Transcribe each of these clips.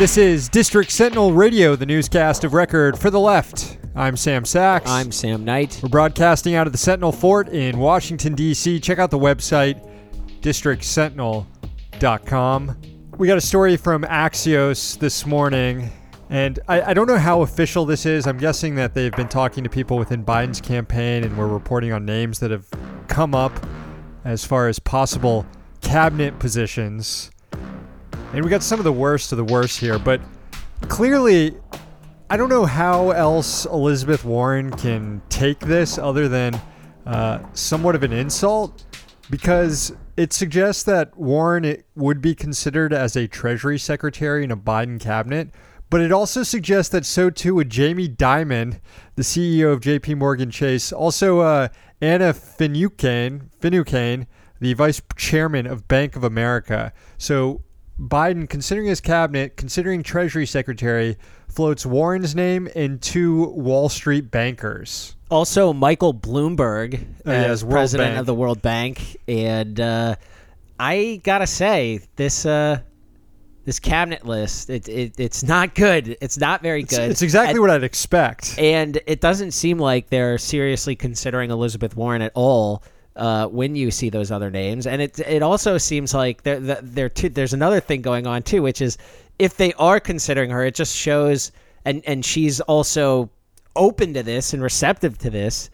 This is District Sentinel Radio, the newscast of record for the left. I'm Sam Sachs. I'm Sam Knight. We're broadcasting out of the Sentinel Fort in Washington, D.C. Check out the website, districtsentinel.com. We got a story from Axios this morning, and I, I don't know how official this is. I'm guessing that they've been talking to people within Biden's campaign, and we're reporting on names that have come up as far as possible cabinet positions. And we got some of the worst of the worst here, but clearly, I don't know how else Elizabeth Warren can take this other than uh, somewhat of an insult because it suggests that Warren it would be considered as a Treasury Secretary in a Biden cabinet, but it also suggests that so too would Jamie Dimon, the CEO of JP Morgan Chase, also uh, Anna Finucane, Finucane, the vice chairman of Bank of America. So Biden, considering his cabinet, considering Treasury Secretary, floats Warren's name and two Wall Street bankers. Also, Michael Bloomberg Oh, as as World president Bank. of the World Bank, and uh, I gotta say this uh, this cabinet list it, it it's not good. It's not very It's, good. it's exactly and, what I'd expect. and it doesn't seem like they're seriously considering Elizabeth Warren at all. Uh, when you see those other names, and it it also seems like there there there's another thing going on too, which is if they are considering her, it just shows, and and she's also open to this and receptive to this.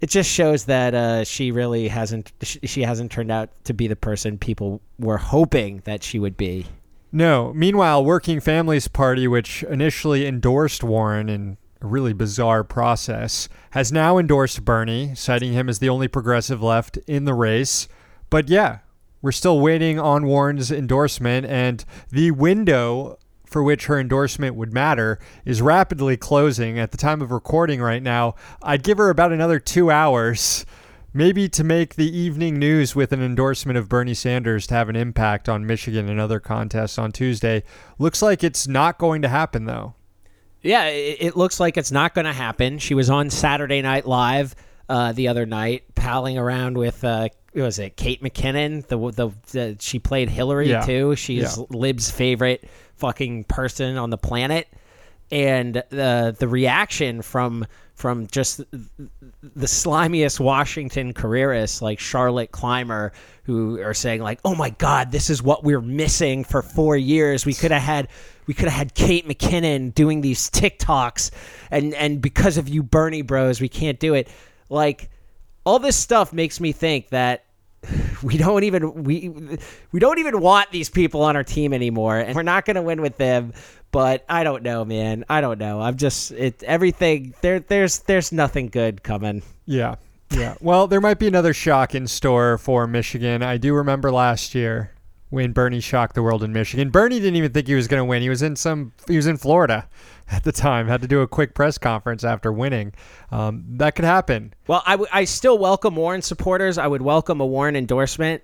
It just shows that uh, she really hasn't she, she hasn't turned out to be the person people were hoping that she would be. No. Meanwhile, Working Families Party, which initially endorsed Warren in really bizarre process, has now endorsed Bernie, citing him as the only progressive left in the race. But yeah, we're still waiting on Warren's endorsement, and the window for which her endorsement would matter is rapidly closing. At the time of recording right now, I'd give her about another two hours. Maybe to make the evening news with an endorsement of Bernie Sanders to have an impact on Michigan and other contests on Tuesday. Looks like it's not going to happen, though. Yeah, it, it looks like it's not going to happen. She was on Saturday Night Live uh, the other night, palling around with uh, what was it Kate McKinnon? The the, the she played Hillary Yeah. too. She's Yeah. Lib's favorite fucking person on the planet, and the the reaction from from just the slimiest Washington careerists like Charlotte Clymer, who are saying like, "Oh my God, this is what we're missing for four years. We could have had, we could have had Kate McKinnon doing these TikToks, and and because of you, Bernie Bros, we can't do it." Like, all this stuff makes me think that we don't even we we don't even want these people on our team anymore, and we're not going to win with them. But I don't know, man. I don't know. I'm just it everything there. There's there's nothing good coming. Yeah. Yeah. Well, there might be another shock in store for Michigan. I do remember last year when Bernie shocked the world in Michigan. Bernie didn't even think he was going to win. He was in some he was in Florida at the time. Had to do a quick press conference after winning. Um, that could happen. Well, I, w- I still welcome Warren supporters. I would welcome a Warren endorsement.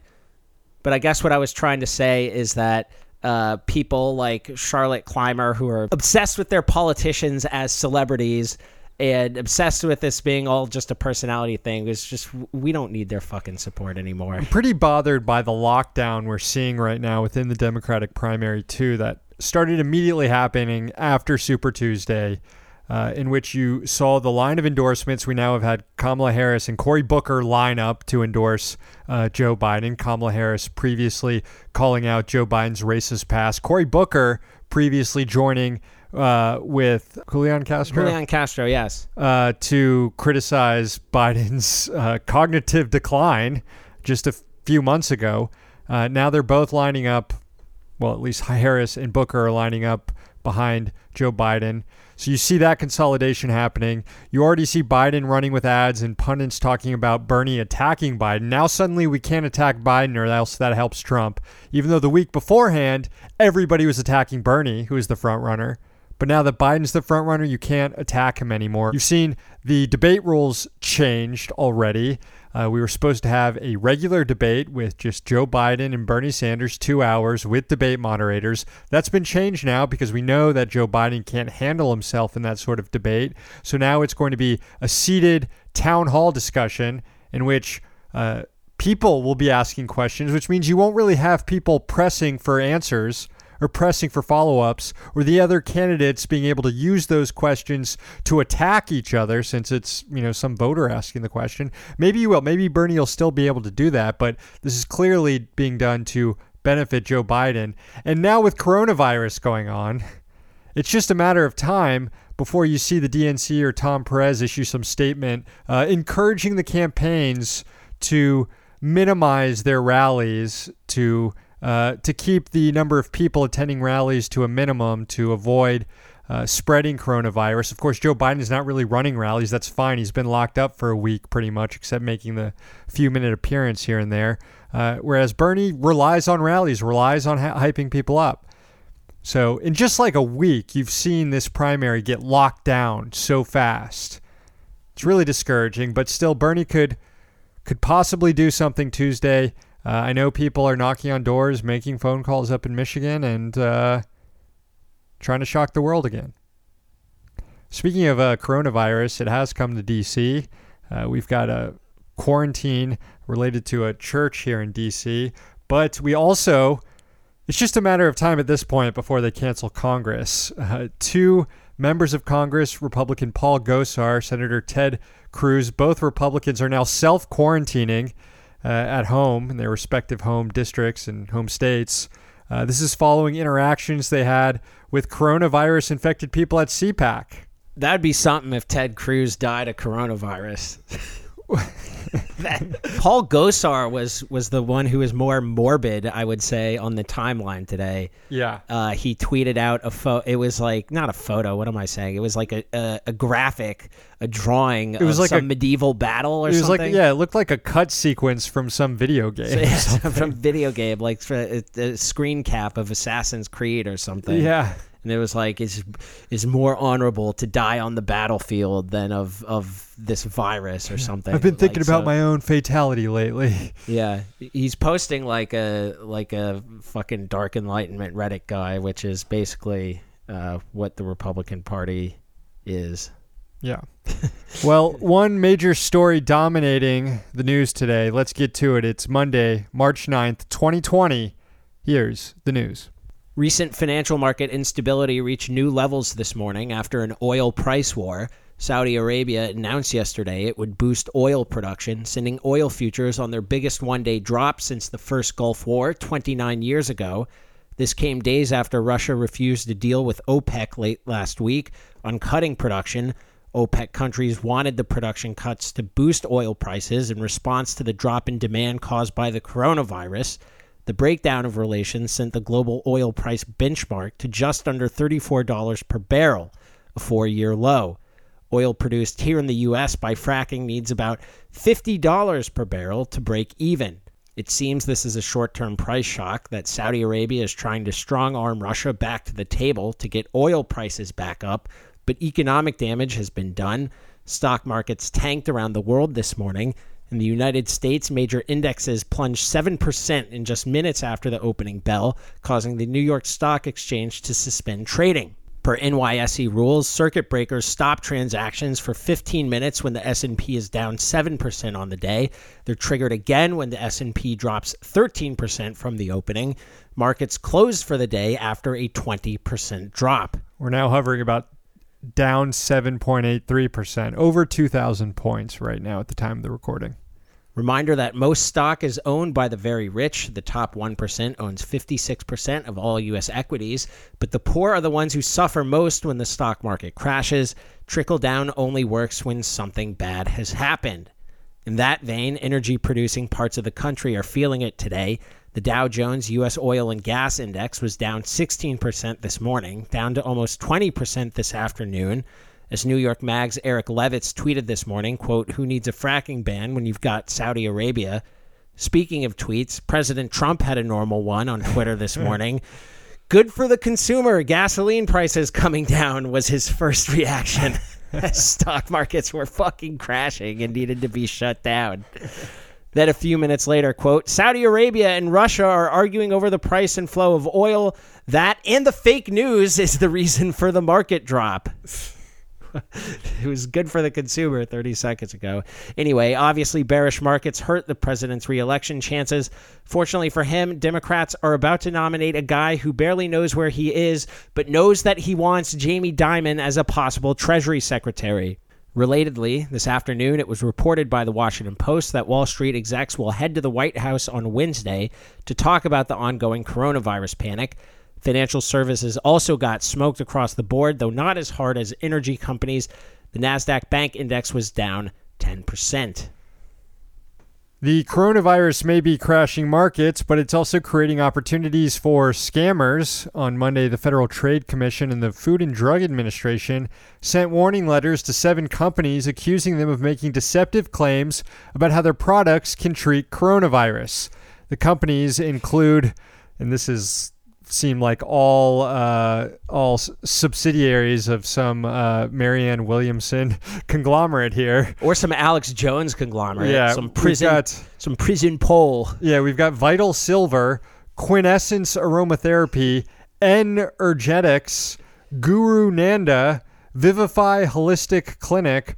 But I guess what I was trying to say is that uh, people like Charlotte Clymer, who are obsessed with their politicians as celebrities and obsessed with this being all just a personality thing, is just we don't need their fucking support anymore. I'm pretty bothered by the lockdown we're seeing right now within the Democratic primary, too, that started immediately happening after Super Tuesday, uh, in which you saw the line of endorsements. We now have had Kamala Harris and Cory Booker line up to endorse uh, Joe Biden. Kamala Harris previously calling out Joe Biden's racist past. Cory Booker previously joining uh, with Julian Castro Julian Castro, yes. uh, to criticize Biden's uh, cognitive decline just a few months ago. Uh, now they're both lining up. Well, at least Harris and Booker are lining up behind Joe Biden. So you see that consolidation happening. You already see Biden running with ads and pundits talking about Bernie attacking Biden. Now suddenly we can't attack Biden or else that helps Trump. Even though the week beforehand everybody was attacking Bernie, who is the front runner. But now that Biden's the front runner, you can't attack him anymore. You've seen the debate rules changed already. Uh, we were supposed to have a regular debate with just Joe Biden and Bernie Sanders, two hours with debate moderators. That's been changed now because we know that Joe Biden can't handle himself in that sort of debate. So now it's going to be a seated town hall discussion in which uh, people will be asking questions, which means you won't really have people pressing for answers or pressing for follow ups, or the other candidates being able to use those questions to attack each other since it's, you know, some voter asking the question. Maybe you will. Maybe Bernie will still be able to do that, but this is clearly being done to benefit Joe Biden. And now with coronavirus going on, it's just a matter of time before you see the DNC or Tom Perez issue some statement uh, encouraging the campaigns to minimize their rallies to uh, to keep the number of people attending rallies to a minimum to avoid uh, spreading coronavirus. Of course, Joe Biden is not really running rallies. That's fine. He's been locked up for a week pretty much, except making the few minute appearance here and there. Uh, whereas Bernie relies on rallies, relies on hyping people up. So, in just like a week, you've seen this primary get locked down so fast. It's really discouraging, but still, Bernie could could possibly do something Tuesday. Uh, I know people are knocking on doors, making phone calls up in Michigan, and uh, trying to shock the world again. Speaking of uh, coronavirus, it has come to D.C. Uh, we've got a quarantine related to a church here in D.C., but we also it's just a matter of time at this point before they cancel Congress. Uh, two members of Congress, Republican Paul Gosar, Senator Ted Cruz, both Republicans are now self quarantining uh, at home in their respective home districts and home states. Uh, this is following interactions they had with coronavirus infected people at CPAC. That'd be something if Ted Cruz died of coronavirus. Paul Gosar was was the one who was more morbid, I would say, on the timeline today. Yeah. Uh, he tweeted out a photo. It was like not a photo. What am I saying? It was like a a, a graphic, a drawing. It was like some a medieval battle or it was something. Like yeah, it looked like a cut sequence from some video game. So, yeah, from video game, like a, a screen cap of Assassin's Creed or something. Yeah and it was like is is more honorable to die on the battlefield than of of this virus or something. I've been thinking like, about so, my own fatality lately. Yeah, he's posting like a like a fucking dark enlightenment Reddit guy, which is basically uh, what the Republican Party is. Yeah. well, one major story dominating the news today. Let's get to it. It's Monday, March 9th, 2020. Here's the news. Recent financial market instability reached new levels this morning after an oil price war. Saudi Arabia announced yesterday it would boost oil production, sending oil futures on their biggest one day drop since the first Gulf War 29 years ago. This came days after Russia refused to deal with OPEC late last week on cutting production. OPEC countries wanted the production cuts to boost oil prices in response to the drop in demand caused by the coronavirus. The breakdown of relations sent the global oil price benchmark to just under $34 per barrel, a four year low. Oil produced here in the U.S. by fracking needs about $50 per barrel to break even. It seems this is a short term price shock that Saudi Arabia is trying to strong arm Russia back to the table to get oil prices back up, but economic damage has been done. Stock markets tanked around the world this morning, in the United States, major indexes plunged 7% in just minutes after the opening bell, causing the New York Stock Exchange to suspend trading. Per NYSE rules, circuit breakers stop transactions for 15 minutes when the S&P is down 7% on the day. They're triggered again when the S&P drops 13% from the opening. Markets closed for the day after a 20% drop. We're now hovering about down 7.83%, over 2,000 points right now at the time of the recording. Reminder that most stock is owned by the very rich. The top 1% owns 56% of all U.S. equities, but the poor are the ones who suffer most when the stock market crashes. Trickle down only works when something bad has happened. In that vein, energy producing parts of the country are feeling it today. The Dow Jones U.S. Oil and Gas Index was down 16% this morning, down to almost 20% this afternoon. As New York Mag's Eric Levitz tweeted this morning, quote, who needs a fracking ban when you've got Saudi Arabia? Speaking of tweets, President Trump had a normal one on Twitter this morning. Good for the consumer. Gasoline prices coming down was his first reaction. as stock markets were fucking crashing and needed to be shut down. Then a few minutes later, quote, Saudi Arabia and Russia are arguing over the price and flow of oil. That and the fake news is the reason for the market drop. it was good for the consumer 30 seconds ago. Anyway, obviously, bearish markets hurt the president's reelection chances. Fortunately for him, Democrats are about to nominate a guy who barely knows where he is, but knows that he wants Jamie Dimon as a possible Treasury Secretary. Relatedly, this afternoon it was reported by the Washington Post that Wall Street execs will head to the White House on Wednesday to talk about the ongoing coronavirus panic. Financial services also got smoked across the board, though not as hard as energy companies. The NASDAQ Bank Index was down 10%. The coronavirus may be crashing markets, but it's also creating opportunities for scammers. On Monday, the Federal Trade Commission and the Food and Drug Administration sent warning letters to seven companies accusing them of making deceptive claims about how their products can treat coronavirus. The companies include, and this is seem like all uh, all subsidiaries of some uh, Marianne Williamson conglomerate here, or some Alex Jones conglomerate. Yeah, some prison, got, some prison pole. Yeah, we've got Vital Silver, Quintessence Aromatherapy, n Energetics, Guru Nanda, Vivify Holistic Clinic.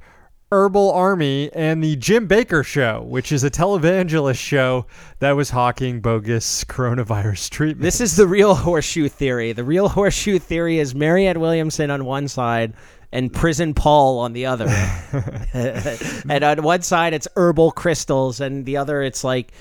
Herbal Army and the Jim Bakker Show, which is a televangelist show that was hawking bogus coronavirus treatment. This is the real horseshoe theory. The real horseshoe theory is Marianne Williamson on one side and Prison Paul on the other. and on one side, it's herbal crystals, and the other, it's like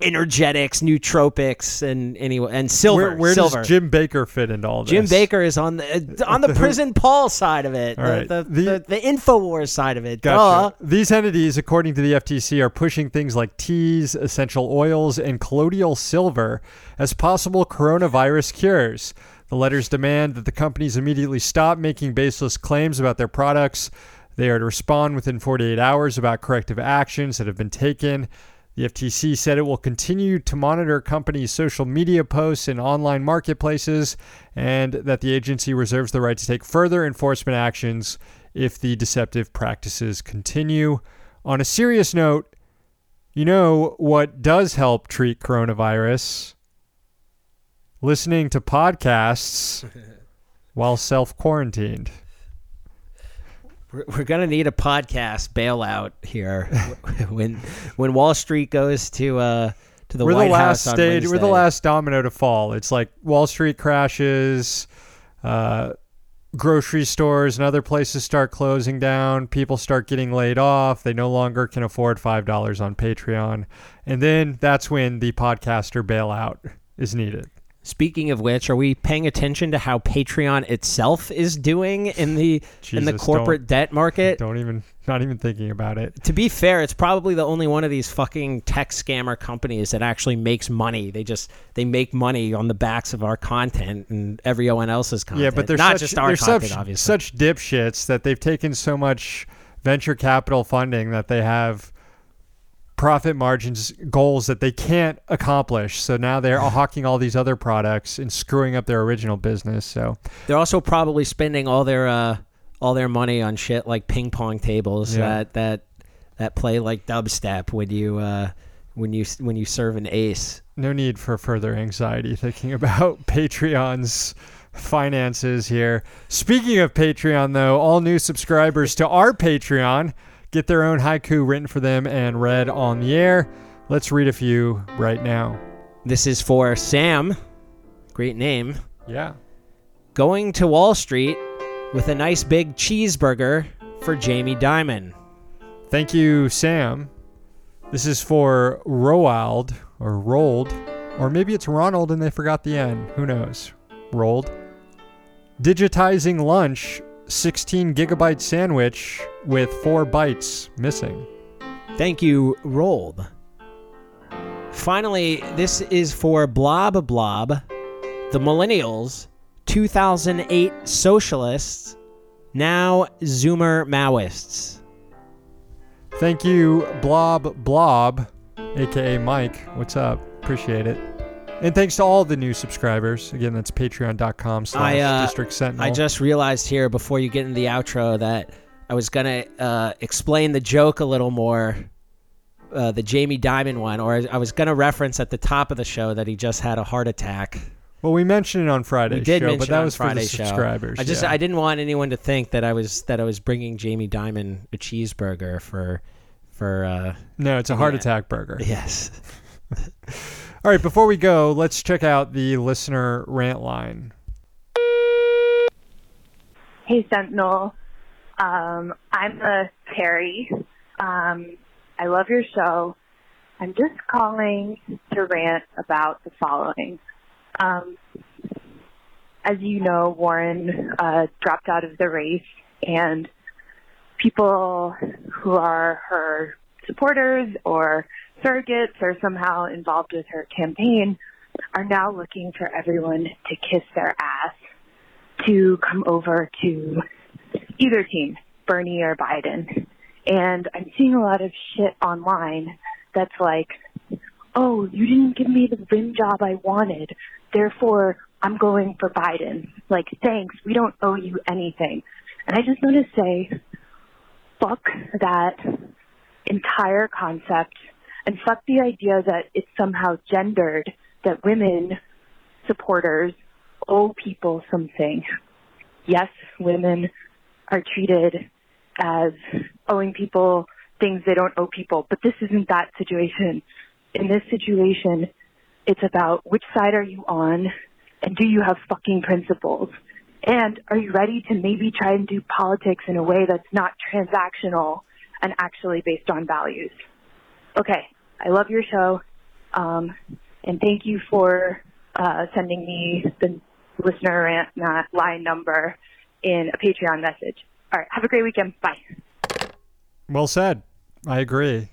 energetics, nootropics, and anyway, and silver. Where, where silver. does Jim Bakker fit into all this? Jim Bakker is on the uh, on the prison Paul side of it, the, right. the, The- the, the Infowars side of it. Gotcha. Duh. These entities, according to the FTC, are pushing things like teas, essential oils, and colloidal silver as possible coronavirus cures. The letters demand that the companies immediately stop making baseless claims about their products. They are to respond within 48 hours about corrective actions that have been taken. The FTC said it will continue to monitor companies' social media posts and online marketplaces, and that the agency reserves the right to take further enforcement actions if the deceptive practices continue. On a serious note, you know what does help treat coronavirus? Listening to podcasts while self quarantined. We're, we're gonna need a podcast bailout here when when Wall Street goes to uh to the we're White the last House on stage. We're the last domino to fall. It's like Wall Street crashes, uh, grocery stores and other places start closing down. People start getting laid off. They no longer can afford five dollars on Patreon, and then that's when the podcaster bailout is needed. Speaking of which, are we paying attention to how Patreon itself is doing in the in the corporate debt market? Don't even, not even thinking about it. To be fair, it's probably the only one of these fucking tech scammer companies that actually makes money. They just they make money on the backs of our content and everyone else's content. Yeah, but they're not such, just our content, such, obviously. such dipshits that they've taken so much venture capital funding that they have profit margins goals that they can't accomplish. So now they're hawking all these other products and screwing up their original business. So They're also probably spending all their uh, all their money on shit like ping pong tables Yeah. that that that play like dubstep when you uh, when you when you serve an ace. no need for further anxiety thinking about Patreon's finances here. Speaking of Patreon, though, all new subscribers to our Patreon get their own haiku written for them and read on the air. Let's read a few right now. This is for Sam. Great name. Yeah. Going to Wall Street with a nice big cheeseburger for Jamie Dimon. Thank you, Sam. This is for Roald or Rolled, or maybe it's Ronald and they forgot the N. Who knows? Rolled. Digitizing lunch, 16 gigabyte sandwich with four bytes missing. Thank you, Rolled. Finally, this is for Blob Blob, the Millennials, 2008 Socialists, now Zoomer Maoists. Thank you, Blob Blob, aka Mike. What's up? Appreciate it. And thanks to all the new subscribers. Again, that's patreon.com slash uh, district sentinel. I just realized here before you get into the outro that I was gonna uh, explain the joke a little more, uh, the Jamie Dimon one, or I was gonna reference at the top of the show that he just had a heart attack. Well, we mentioned it on Friday. We did show, mention but that was for Friday's the show. subscribers. I just yeah. I didn't want anyone to think that I was that I was bringing Jamie Dimon a cheeseburger for for uh no, it's a heart Yeah. attack burger. yes. All right, before we go, let's check out the listener rant line. Hey, Sentinel. Um, I'm a Terry. Um, I love your show. I'm just calling to rant about the following. Um, as you know, Warren uh, dropped out of the race, and people who are her supporters or surrogates or somehow involved with her campaign are now looking for everyone to kiss their ass to come over to either team, Bernie or Biden. And I'm seeing a lot of shit online that's like, oh, you didn't give me the rim job I wanted, therefore I'm going for Biden. Like, thanks, we don't owe you anything. And I just want to say, fuck that entire concept and fuck the idea that it's somehow gendered that women supporters owe people something. Yes, women are treated as owing people things they don't owe people, but this isn't that situation. In this situation, it's about which side are you on and do you have fucking principles? And are you ready to maybe try and do politics in a way that's not transactional and actually based on values? Okay, I love your show. Um, and thank you for uh, sending me the listener rant na- line number in a Patreon message. All right, have a great weekend. Bye. Well said. I agree.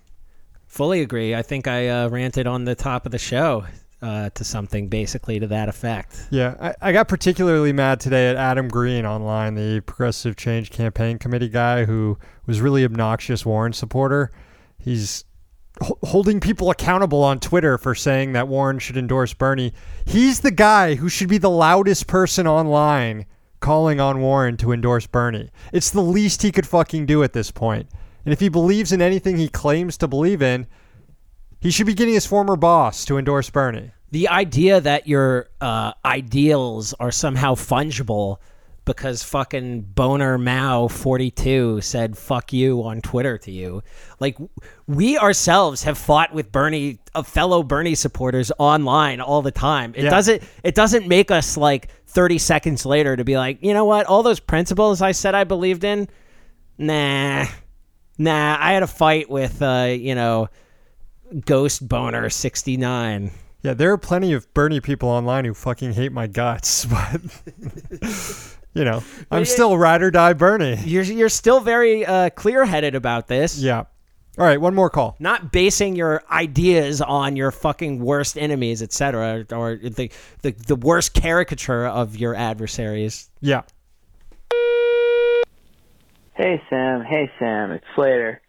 Fully agree. I think I uh, ranted on the top of the show uh, to something basically to that effect. Yeah, I, I got particularly mad today at Adam Green online, the Progressive Change Campaign Committee guy who was really obnoxious Warren supporter. He's ho- holding people accountable on Twitter for saying that Warren should endorse Bernie. He's the guy who should be the loudest person online calling on Warren to endorse Bernie. It's the least he could fucking do at this point. And if he believes in anything he claims to believe in, he should be getting his former boss to endorse Bernie. The idea that your uh, ideals are somehow fungible because fucking Boner Mao 42 said fuck you on Twitter to you. Like, we ourselves have fought with Bernie, uh, fellow Bernie supporters online all the time. It Yeah. doesn't, it doesn't make us like 30 seconds later to be like, you know what? All those principles I said I believed in, nah, nah, I had a fight with, uh, you know, Ghost Boner 69. Yeah, there are plenty of Bernie people online who fucking hate my guts, but you know, I'm still ride or die Bernie. You're you're still very uh, clear-headed about this. Yeah. All right, one more call. Not basing your ideas on your fucking worst enemies, etc., or the, the the worst caricature of your adversaries. Yeah. Hey Sam, hey Sam, it's Slater.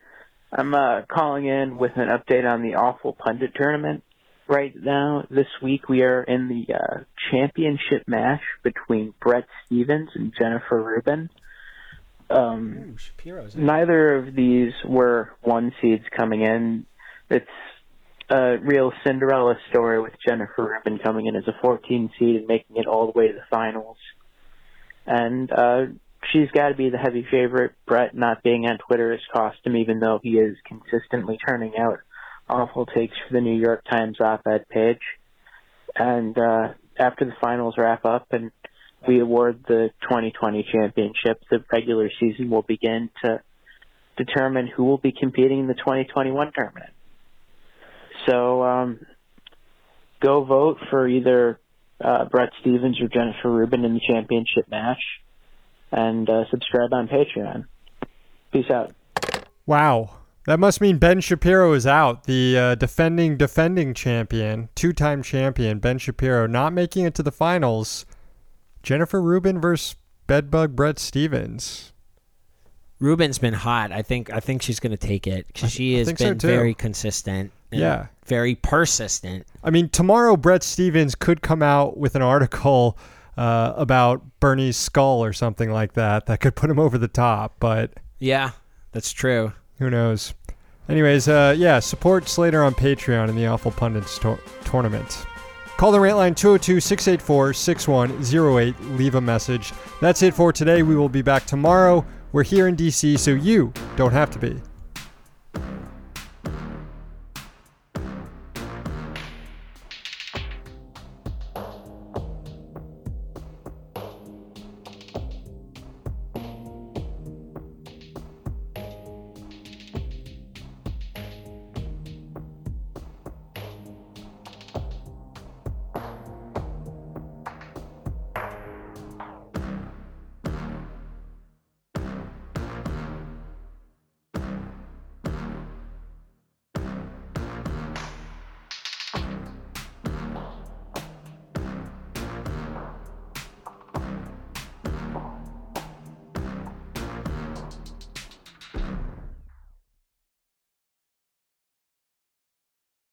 I'm uh, calling in with an update on the awful pundit tournament. Right now, this week we are in the uh, championship match between Bret Stephens and Jennifer Rubin. Um, neither of these were one seeds coming in. It's a real Cinderella story with Jennifer Rubin coming in as a 14 seed and making it all the way to the finals. And uh, she's got to be the heavy favorite. Bret not being on Twitter has cost him, even though he is consistently turning out awful takes for the New York Times op-ed page. And uh, after the finals wrap up and we award the 2020 championship, the regular season will begin to determine who will be competing in the 2021 tournament. So um, go vote for either uh, Bret Stephens or Jennifer Rubin in the championship match, and uh, subscribe on Patreon. Peace out. Wow. That must mean Ben Shapiro is out. The uh, defending defending champion, two-time champion Ben Shapiro not making it to the finals. Jennifer Rubin versus Bedbug Bret Stephens. Rubin's been hot. I think I think she's going to take it because she I has so, been too. very consistent. and Yeah. very persistent. I mean, tomorrow Bret Stephens could come out with an article uh, about Bernie's skull or something like that that could put him over the top, but Yeah, that's true. Who knows? Anyways, uh, yeah, support Slater on Patreon in the Awful Pundits tournament. Call Call the rant line 202 684 6108. Leave a message. That's it for today. We will be back tomorrow. We're here in DC, so you don't have to be.